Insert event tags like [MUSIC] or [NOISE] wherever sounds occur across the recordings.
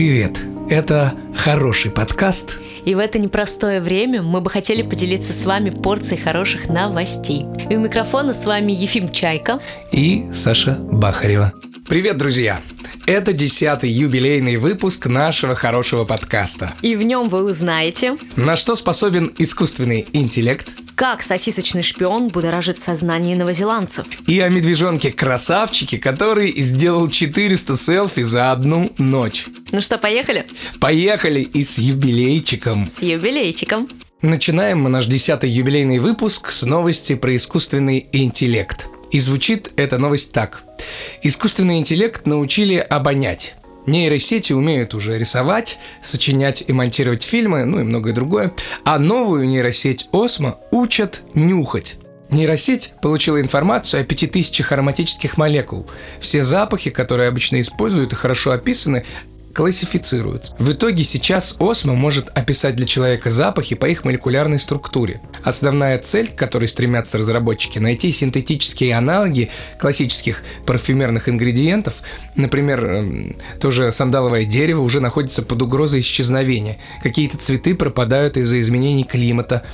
Привет! Это хороший подкаст. И в это непростое время мы бы хотели поделиться с вами порцией хороших новостей. И у микрофона с вами Ефим Чайка и Саша Бахарева. Привет, друзья! Это десятый юбилейный выпуск нашего хорошего подкаста. И в нем вы узнаете, на что способен искусственный интеллект, как сосисочный шпион будоражит сознание новозеландцев. И о медвежонке-красавчике, который сделал 400 селфи за одну ночь. Ну что, поехали? Поехали и с юбилейчиком. С юбилейчиком. Начинаем мы наш десятый юбилейный выпуск с новости про искусственный интеллект. И звучит эта новость так. Искусственный интеллект научили обонять. Нейросети умеют уже рисовать, сочинять и монтировать фильмы, ну и многое другое. А новую нейросеть Осмо учат нюхать. Нейросеть получила информацию о 5000 ароматических молекул. Все запахи, которые обычно используют и хорошо описаны, классифицируются. В итоге сейчас Осмо может описать для человека запахи по их молекулярной структуре. Основная цель, к которой стремятся разработчики, найти синтетические аналоги классических парфюмерных ингредиентов. Например, эм, тоже сандаловое дерево уже находится под угрозой исчезновения. Какие-то цветы пропадают из-за изменений климата.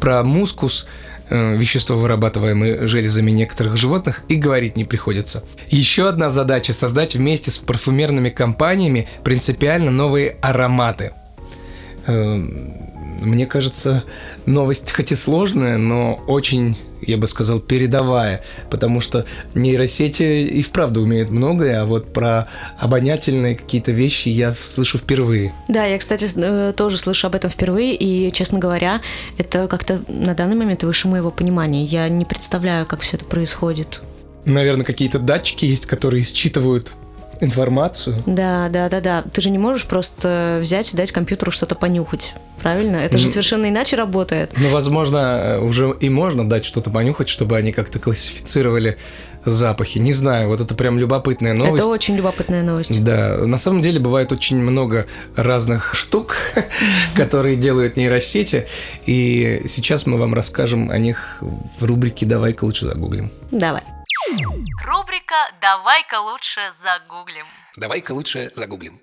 Про мускус Э, вещество, вырабатываемое железами некоторых животных, и говорить не приходится. Еще одна задача – создать вместе с парфюмерными компаниями принципиально новые ароматы. Эм, мне кажется, новость хоть и сложная, но очень я бы сказал, передовая, потому что нейросети и вправду умеют многое, а вот про обонятельные какие-то вещи я слышу впервые. Да, я, кстати, э, тоже слышу об этом впервые, и, честно говоря, это как-то на данный момент выше моего понимания. Я не представляю, как все это происходит. Наверное, какие-то датчики есть, которые считывают информацию. Да, да, да, да. Ты же не можешь просто взять и дать компьютеру что-то понюхать. Правильно? Это же совершенно иначе работает. Ну, возможно, уже и можно дать что-то понюхать, чтобы они как-то классифицировали запахи. Не знаю, вот это прям любопытная новость. Это очень любопытная новость. Да, на самом деле бывает очень много разных [LAUGHS] штук, которые делают нейросети, и сейчас мы вам расскажем о них в рубрике «Давай-ка лучше загуглим». Давай. Рубрика «Давай-ка лучше загуглим». Давай-ка лучше загуглим.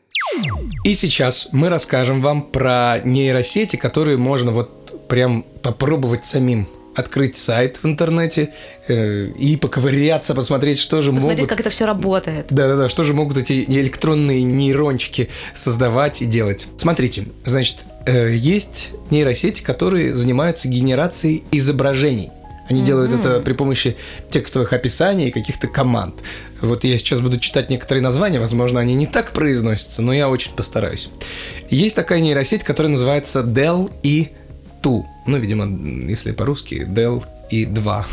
И сейчас мы расскажем вам про нейросети, которые можно вот прям попробовать самим открыть сайт в интернете э, и поковыряться, посмотреть, что же посмотреть, могут... как это все работает. Да-да-да, что же могут эти электронные нейрончики создавать и делать. Смотрите, значит, э, есть нейросети, которые занимаются генерацией изображений. Они mm-hmm. делают это при помощи текстовых описаний и каких-то команд. Вот я сейчас буду читать некоторые названия, возможно, они не так произносятся, но я очень постараюсь. Есть такая нейросеть, которая называется Dell E2. Ну, видимо, если по-русски, Dell E2.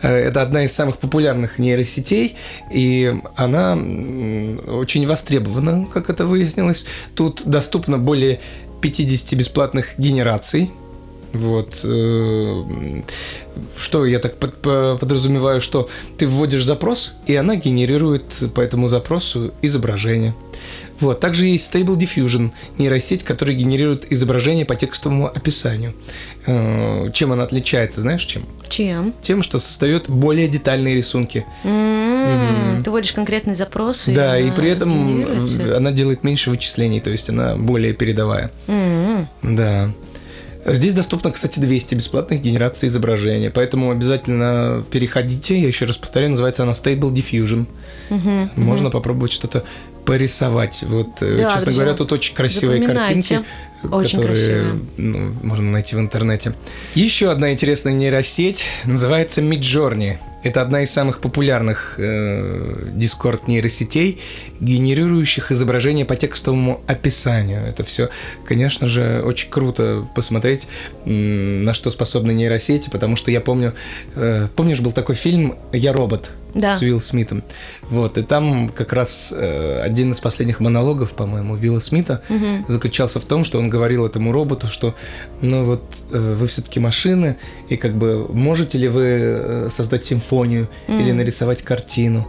Это одна из самых популярных нейросетей, и она очень востребована, как это выяснилось. Тут доступно более 50 бесплатных генераций вот. Э, что я так подразумеваю, что ты вводишь запрос, и она генерирует по этому запросу изображение. Вот. Также есть Stable Diffusion, нейросеть, которая генерирует изображение по текстовому описанию. Э, чем она отличается, знаешь чем? Чем? Тем, что создает более детальные рисунки. Mm-hmm. Угу. Ты вводишь конкретный запрос. Да, и, и при этом она делает меньше вычислений, то есть она более передовая. Mm-hmm. Да. Здесь доступно, кстати, 200 бесплатных генераций изображения, поэтому обязательно переходите. Я еще раз повторяю, называется она Stable Diffusion. Угу, Можно угу. попробовать что-то порисовать. Вот, э, да, честно говоря, тут очень красивые картинки. Очень которые ну, можно найти в интернете. Еще одна интересная нейросеть называется Midjourney. Это одна из самых популярных э, Discord нейросетей, генерирующих изображения по текстовому описанию. Это все, конечно же, очень круто посмотреть, на что способны нейросети, потому что я помню, э, помнишь, был такой фильм «Я робот» да. с Уилл Смитом. Вот, и там как раз э, один из последних монологов, по-моему, Уилла Смита угу. заключался в том, что он говорил этому роботу, что, ну вот, э, вы все-таки машины, и как бы можете ли вы э, создать симфонию симфонию mm. или нарисовать картину.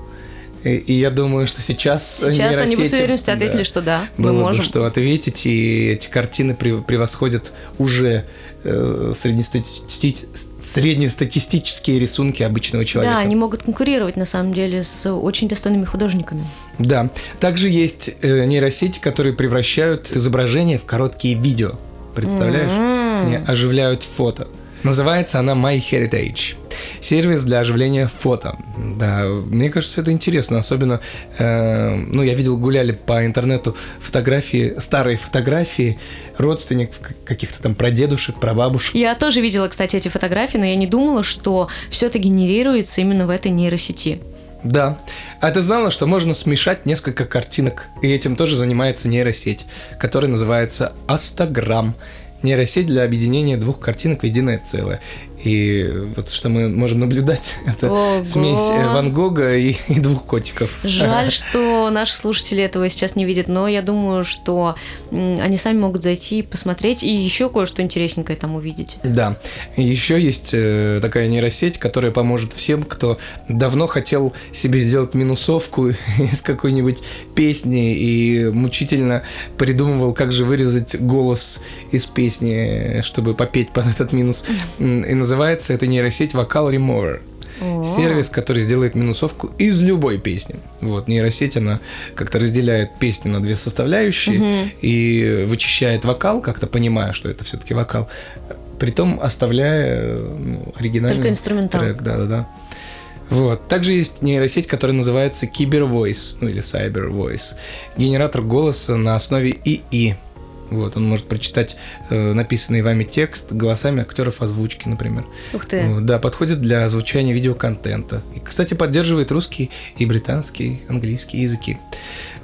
И, и я думаю, что сейчас Сейчас они бы с уверенностью ответили, да, что да, мы было можем. Бы, что ответить, и эти картины превосходят уже э, среднестати среднестатистические рисунки обычного человека. Да, они могут конкурировать на самом деле с очень достойными художниками. Да. Также есть э, нейросети, которые превращают изображения в короткие видео. Представляешь? Они оживляют фото. Называется она My Heritage. Сервис для оживления фото. Да, мне кажется, это интересно. Особенно, э, ну, я видел, гуляли по интернету фотографии, старые фотографии родственников, каких-то там прадедушек, прабабушек. Я тоже видела, кстати, эти фотографии, но я не думала, что все это генерируется именно в этой нейросети. Да. А ты знала, что можно смешать несколько картинок? И этим тоже занимается нейросеть, которая называется Астаграм. Нейросеть для объединения двух картинок в единое целое. И вот что мы можем наблюдать, [LAUGHS] это Ого. смесь э, Ван Гога и, и двух котиков. Жаль, [LAUGHS] что наши слушатели этого сейчас не видят, но я думаю, что они сами могут зайти и посмотреть и еще кое-что интересненькое там увидеть. Да. Еще есть э, такая нейросеть, которая поможет всем, кто давно хотел себе сделать минусовку [LAUGHS] из какой-нибудь песни и мучительно придумывал, как же вырезать голос из песни, чтобы попеть под этот минус. И называется эта нейросеть Vocal Remover. О. Сервис, который сделает минусовку из любой песни. Вот, нейросеть, она как-то разделяет песню на две составляющие и вычищает вокал, как-то понимая, что это все-таки вокал, притом оставляя ну, оригинальный Только инструментал. трек. Да-да-да. Вот. Также есть нейросеть, которая называется Cyber Voice, ну или Cyber Voice. Генератор голоса на основе ИИ. Вот, он может прочитать э, написанный вами текст голосами актеров озвучки, например. Ух ты. Вот, да, подходит для озвучания видеоконтента. И, кстати, поддерживает русский и британский, английский языки.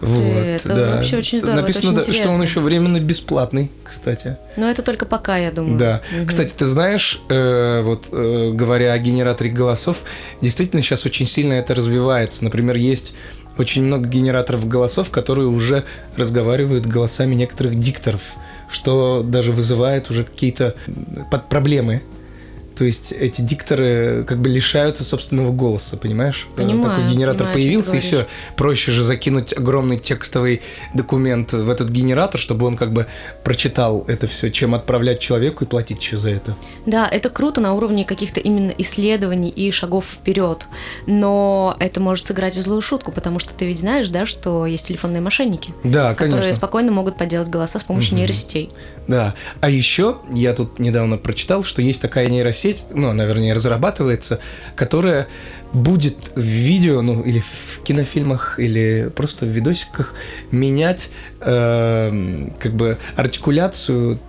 Вот, это да. вообще очень здорово, Написано, очень да, что он еще временно бесплатный, кстати. Но это только пока, я думаю. Да. Мгм. Кстати, ты знаешь, э, вот э, говоря о генераторе голосов, действительно сейчас очень сильно это развивается. Например, есть очень много генераторов голосов, которые уже разговаривают голосами некоторых дикторов, что даже вызывает уже какие-то проблемы. То есть эти дикторы как бы лишаются собственного голоса, понимаешь? Э, Понимаю, Такой генератор понимаю, появился, и все. Проще же закинуть огромный текстовый документ в этот генератор, чтобы он как бы прочитал это все, чем отправлять человеку и платить еще за это. Да, это круто на уровне каких-то именно исследований и шагов вперед. Но это может сыграть в злую шутку, потому что ты ведь знаешь, да, что есть телефонные мошенники, Да, которые конечно. спокойно могут подделать голоса с помощью нейросетей. Да. А еще я тут недавно прочитал, что есть такая нейросеть, ну, она, вернее, разрабатывается, которая будет в видео, ну, или в кинофильмах, или просто в видосиках менять э, как бы артикуляцию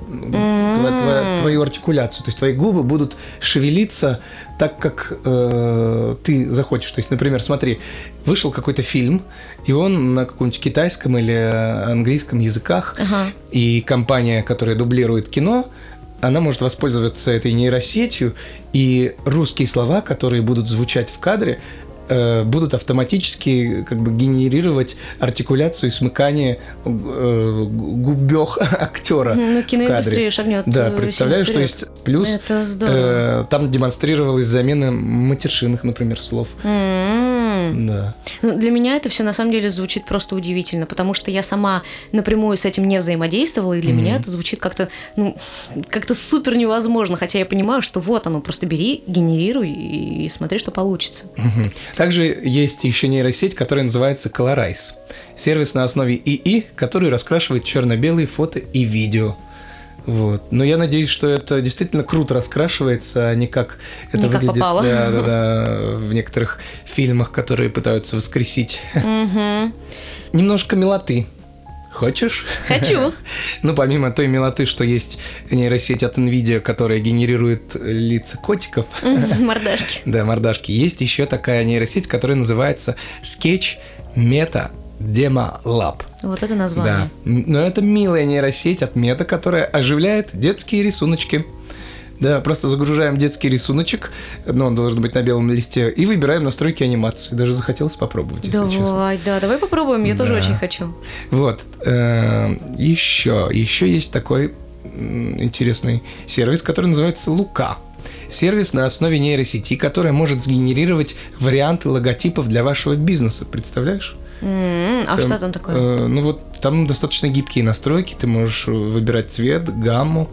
тво- тво- твою артикуляцию. То есть твои губы будут шевелиться так, как э, ты захочешь. То есть, например, смотри, вышел какой-то фильм, и он на каком-нибудь китайском или английском языках, Ага. и компания, которая дублирует кино, она может воспользоваться этой нейросетью, и русские слова, которые будут звучать в кадре, э, будут автоматически как бы генерировать артикуляцию и смыкание э, губех [LAUGHS] актера. Ну, киноиндустрия шагнет, Да, э, представляешь, то есть плюс Это здорово. э, там демонстрировалась замена матершинных, например, слов. Да. Ну, Для меня это все на самом деле звучит просто удивительно, потому что я сама напрямую с этим не взаимодействовала, и для меня это звучит как-то, ну, как-то супер невозможно, хотя я понимаю, что вот оно, просто бери, генерируй и, смотри, что получится. Мгм. Также есть еще нейросеть, которая называется Colorize. Сервис на основе ИИ, который раскрашивает черно-белые фото и видео. Вот. Но я надеюсь, что это действительно круто раскрашивается, а не как это Не как выглядит попало. да, да, да, в некоторых фильмах, которые пытаются воскресить. Мгм. Немножко милоты. Хочешь? Хочу. [LAUGHS] Ну, помимо той милоты, что есть нейросеть от NVIDIA, которая генерирует лица котиков, [LAUGHS] Мордашки. да, мордашки. Есть еще такая нейросеть, которая называется Sketch Meta Demo Lab. Вот это Да. название. М, Но это милая нейросеть от Мета, которая оживляет детские рисуночки. Да, просто загружаем детский рисуночек, но он должен быть на белом листе, и выбираем настройки анимации. Даже захотелось попробовать, если честно. Давай, да, давай попробуем, я тоже Да. очень хочу. Вот. еще, еще есть такой интересный сервис, который называется Лука. Сервис на основе нейросети, которая может сгенерировать варианты логотипов для вашего бизнеса. Представляешь? М, А Там, что там такое? э, ну вот там достаточно гибкие настройки, ты можешь выбирать цвет, гамму,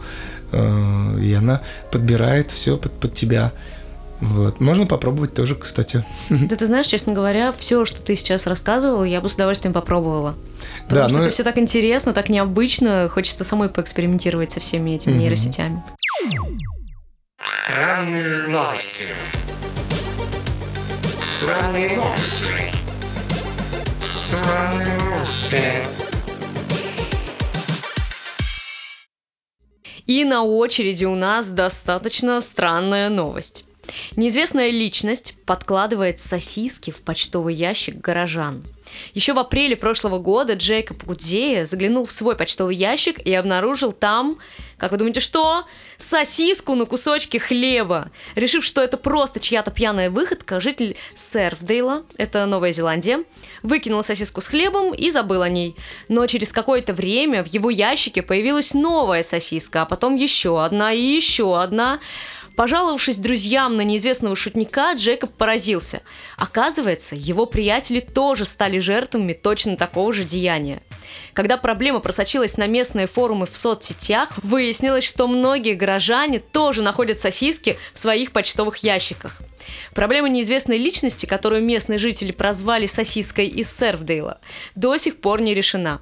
э, и она подбирает все под, под тебя. Вот. Можно попробовать тоже, кстати. Да ты знаешь, честно говоря, все, что ты сейчас рассказывал, я бы с удовольствием попробовала. Потому Да, что ну это все так интересно, так необычно, хочется самой поэкспериментировать со всеми этими Мгм. нейросетями. Странные новости. Странные новости. И на очереди у нас достаточно странная новость. Неизвестная личность подкладывает сосиски в почтовый ящик горожан. Еще в апреле прошлого года Джейкоб Гудзея заглянул в свой почтовый ящик и обнаружил там, как вы думаете, что? Сосиску на кусочке хлеба. Решив, что это просто чья-то пьяная выходка, житель Серфдейла, это Новая Зеландия, выкинул сосиску с хлебом и забыл о ней. Но через какое-то время в его ящике появилась новая сосиска, а потом еще одна и еще одна. Пожаловавшись друзьям на неизвестного шутника, Джейкоб поразился. Оказывается, его приятели тоже стали жертвами точно такого же деяния. Когда проблема просочилась на местные форумы в соцсетях, выяснилось, что многие горожане тоже находят сосиски в своих почтовых ящиках. Проблема неизвестной личности, которую местные жители прозвали сосиской из Серфдейла, до сих пор не решена.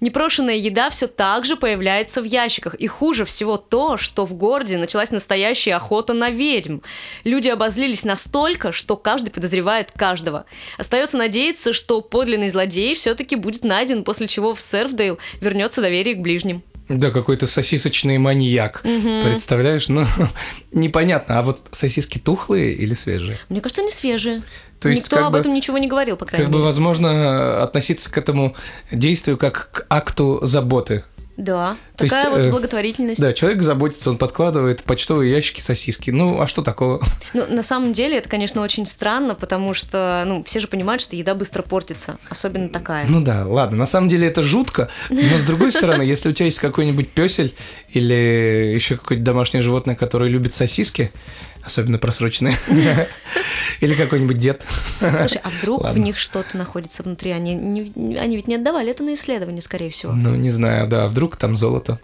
Непрошенная еда все так же появляется в ящиках. И хуже всего то, что в городе началась настоящая охота на ведьм. Люди обозлились настолько, что каждый подозревает каждого. Остается надеяться, что подлинный злодей все-таки будет найден, после чего в Серфдейл вернется доверие к ближним. Да, какой-то сосисочный маньяк. Представляешь? Ну, [LAUGHS] непонятно. А вот сосиски тухлые или свежие? Мне кажется, они свежие. То есть, Никто как об бы- этом ничего не говорил, по крайней Как бы, мере. возможно, относиться к этому действию как к акту заботы. Да, То есть, такая вот э, благотворительность. Да, человек заботится, он подкладывает в почтовые ящики сосиски. Ну, а что такого? Ну, на самом деле, это, конечно, очень странно, потому что, ну, все же понимают, что еда быстро портится, особенно такая. Ну да, ладно, на самом деле это жутко, но с другой стороны, [LAUGHS] если у тебя есть какой-нибудь песель или еще какое-то домашнее животное, которое любит сосиски, особенно просроченные, [LAUGHS] или какой-нибудь дед. Слушай, а вдруг в Ладно. них что-то находится внутри? Они, не- они ведь не отдавали это на исследование, скорее всего. Ну, не знаю, да, вдруг там золото.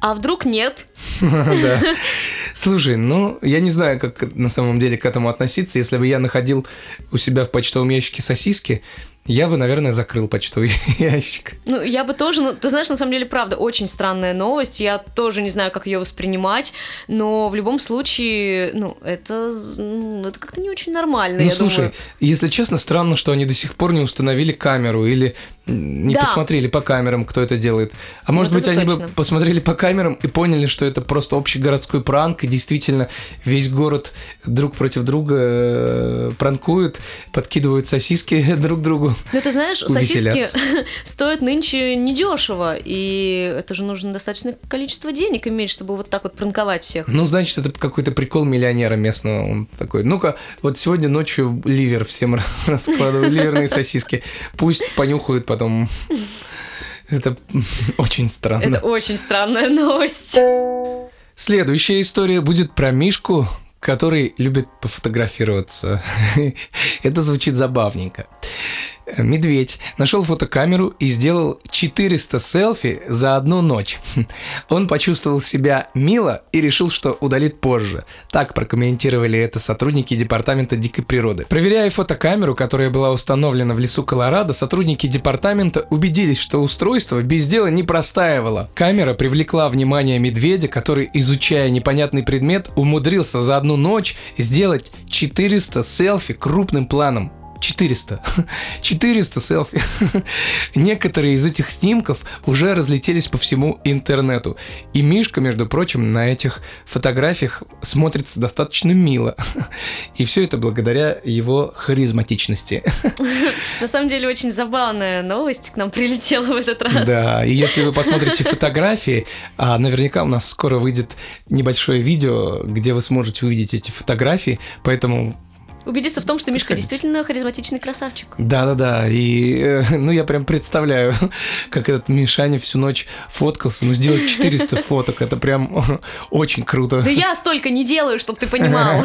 А вдруг нет? [LAUGHS] Да. [LAUGHS] Слушай, ну, я не знаю, как на самом деле к этому относиться. Если бы я находил у себя в почтовом ящике сосиски, я бы, наверное, закрыл почтовый [LAUGHS] ящик. Ну, я бы тоже, ну, ты знаешь, на самом деле, правда, очень странная новость. Я тоже не знаю, как ее воспринимать, но в любом случае, ну, это, м, это как-то не очень нормально, Ну, слушай, думаю. если честно, странно, что они до сих пор не установили камеру или не Да. посмотрели по камерам, кто это делает. А может Вот быть, это они точно. бы посмотрели по камерам и поняли, что это просто общегородской пранк, и действительно весь город друг против друга э, пранкуют, подкидывают сосиски [LAUGHS] друг другу. Ну, ты знаешь, сосиски [LAUGHS] стоят нынче недешево, и это же нужно достаточное количество денег иметь, чтобы вот так вот пранковать всех. Ну, значит, это какой-то прикол миллионера местного. Он такой, ну-ка, вот сегодня ночью ливер всем [LAUGHS] раскладываю, ливерные сосиски. Пусть понюхают потом. Это очень странно. Это очень странная новость. Следующая история будет про Мишку, который любит пофотографироваться. [LAUGHS] Это звучит забавненько. Медведь нашел фотокамеру и сделал 400 селфи за одну ночь. [LAUGHS] Он почувствовал себя мило и решил, что удалит позже. Так прокомментировали это сотрудники Департамента дикой природы. Проверяя фотокамеру, которая была установлена в лесу Колорадо, сотрудники департамента убедились, что устройство без дела не простаивало. Камера привлекла внимание медведя, который, изучая непонятный предмет, умудрился за одну ночь сделать 400 селфи крупным планом. 400. 400 [LAUGHS] селфи. [LAUGHS] Некоторые из этих снимков уже разлетелись по всему интернету. И Мишка, между прочим, на этих фотографиях смотрится достаточно мило. [LAUGHS] И все это благодаря его харизматичности. На самом деле очень забавная новость к нам прилетела в этот раз. Да, и если вы посмотрите фотографии, а наверняка у нас скоро выйдет небольшое видео, где вы сможете увидеть эти фотографии, поэтому Убедиться в том, что Мишка действительно харизматичный красавчик. Да-да-да, и э, [LAUGHS] ну я прям представляю, [LAUGHS] как этот Мишаня всю ночь фоткался, ну сделать 400 [LAUGHS] фоток, это прям очень круто. Да я столько не делаю, чтобы ты понимал.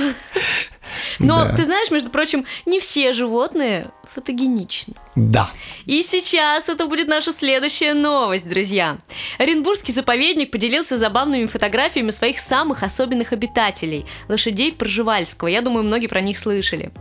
Но Да. ты знаешь, между прочим, не все животные фотогеничны. Да. И сейчас это будет наша следующая новость, друзья. Оренбургский заповедник поделился забавными фотографиями своих самых особенных обитателей – лошадей Пржевальского. Я думаю, многие про них слышали.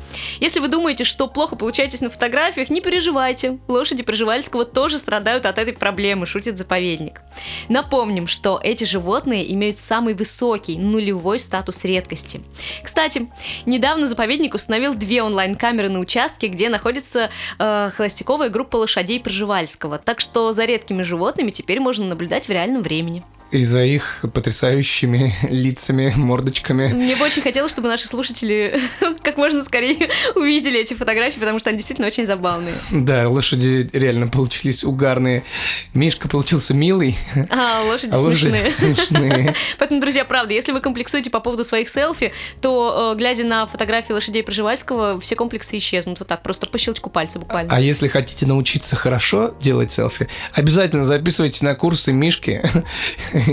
Если вы думаете, что плохо получаетесь на фотографиях, не переживайте. Лошади Пржевальского тоже страдают от этой проблемы, шутит заповедник. Напомним, что эти животные имеют самый высокий нулевой статус редкости. Кстати, недавно заповедник установил две онлайн-камеры на участке, где находится э, холостяковая группа лошадей Пржевальского. Так что за редкими животными теперь можно наблюдать в реальном времени. И за их потрясающими [LAUGHS] лицами, мордочками. Мне бы очень хотелось, чтобы наши слушатели [LAUGHS] как можно скорее [LAUGHS] увидели эти фотографии, потому что они действительно очень забавные. Да, лошади реально получились угарные. Мишка получился милый, А лошади а лошади смешные. Поэтому, друзья, правда, если вы комплексуете по поводу своих селфи, то, э, глядя на фотографии лошадей Пржевальского, все комплексы исчезнут. Вот так, просто по щелчку пальца буквально. А если хотите научиться хорошо делать селфи, обязательно записывайтесь на курсы Мишки.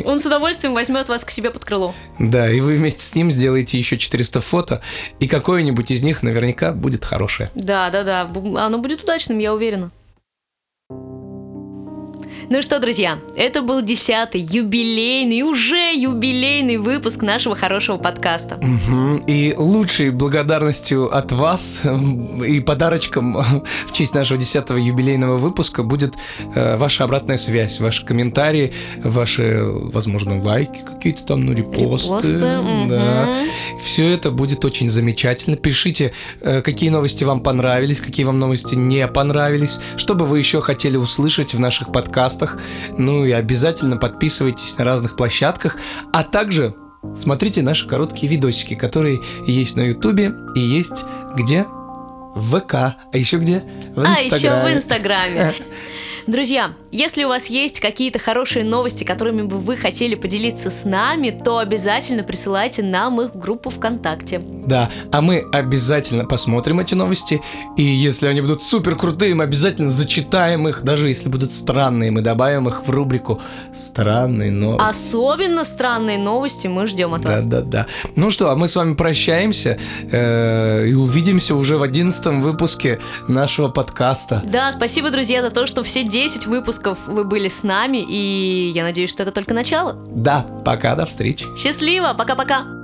Он с удовольствием возьмет вас к себе под крыло. Да, и вы вместе с ним сделаете еще 400 фото, и какое-нибудь из них наверняка будет хорошее. Да, да, да. Оно будет удачным, я уверена. Ну что, друзья, это был десятый юбилейный, уже юбилейный выпуск нашего хорошего подкаста. Мгм. И лучшей благодарностью от вас э, и подарочком [LAUGHS] в честь нашего 10-го юбилейного выпуска будет э, ваша обратная связь, ваши комментарии, ваши, возможно, лайки какие-то там, ну, репосты. Репосты, мгм. да. Все это будет очень замечательно. Пишите, э, какие новости вам понравились, какие вам новости не понравились, что бы вы еще хотели услышать в наших подкастах. Ну и обязательно подписывайтесь на разных площадках, а также смотрите наши короткие видосики, которые есть на Ютубе и есть где? В ВК. А еще где? В А еще в Инстаграме. [LAUGHS] Друзья, если у вас есть какие-то хорошие новости, которыми бы вы хотели поделиться с нами, то обязательно присылайте нам их в группу ВКонтакте. Да, а мы обязательно посмотрим эти новости, и если они будут супер крутые, мы обязательно зачитаем их, даже если будут странные, мы добавим их в рубрику «Странные новости». Особенно странные новости мы ждем от Да, вас. да, да. Ну что, а мы с вами прощаемся э, и увидимся уже в одиннадцатом выпуске нашего подкаста. Да, спасибо, друзья, за то, что все 10 выпусков вы были с нами, и я надеюсь, что это только начало. Да, пока, до встречи. Счастливо, пока-пока!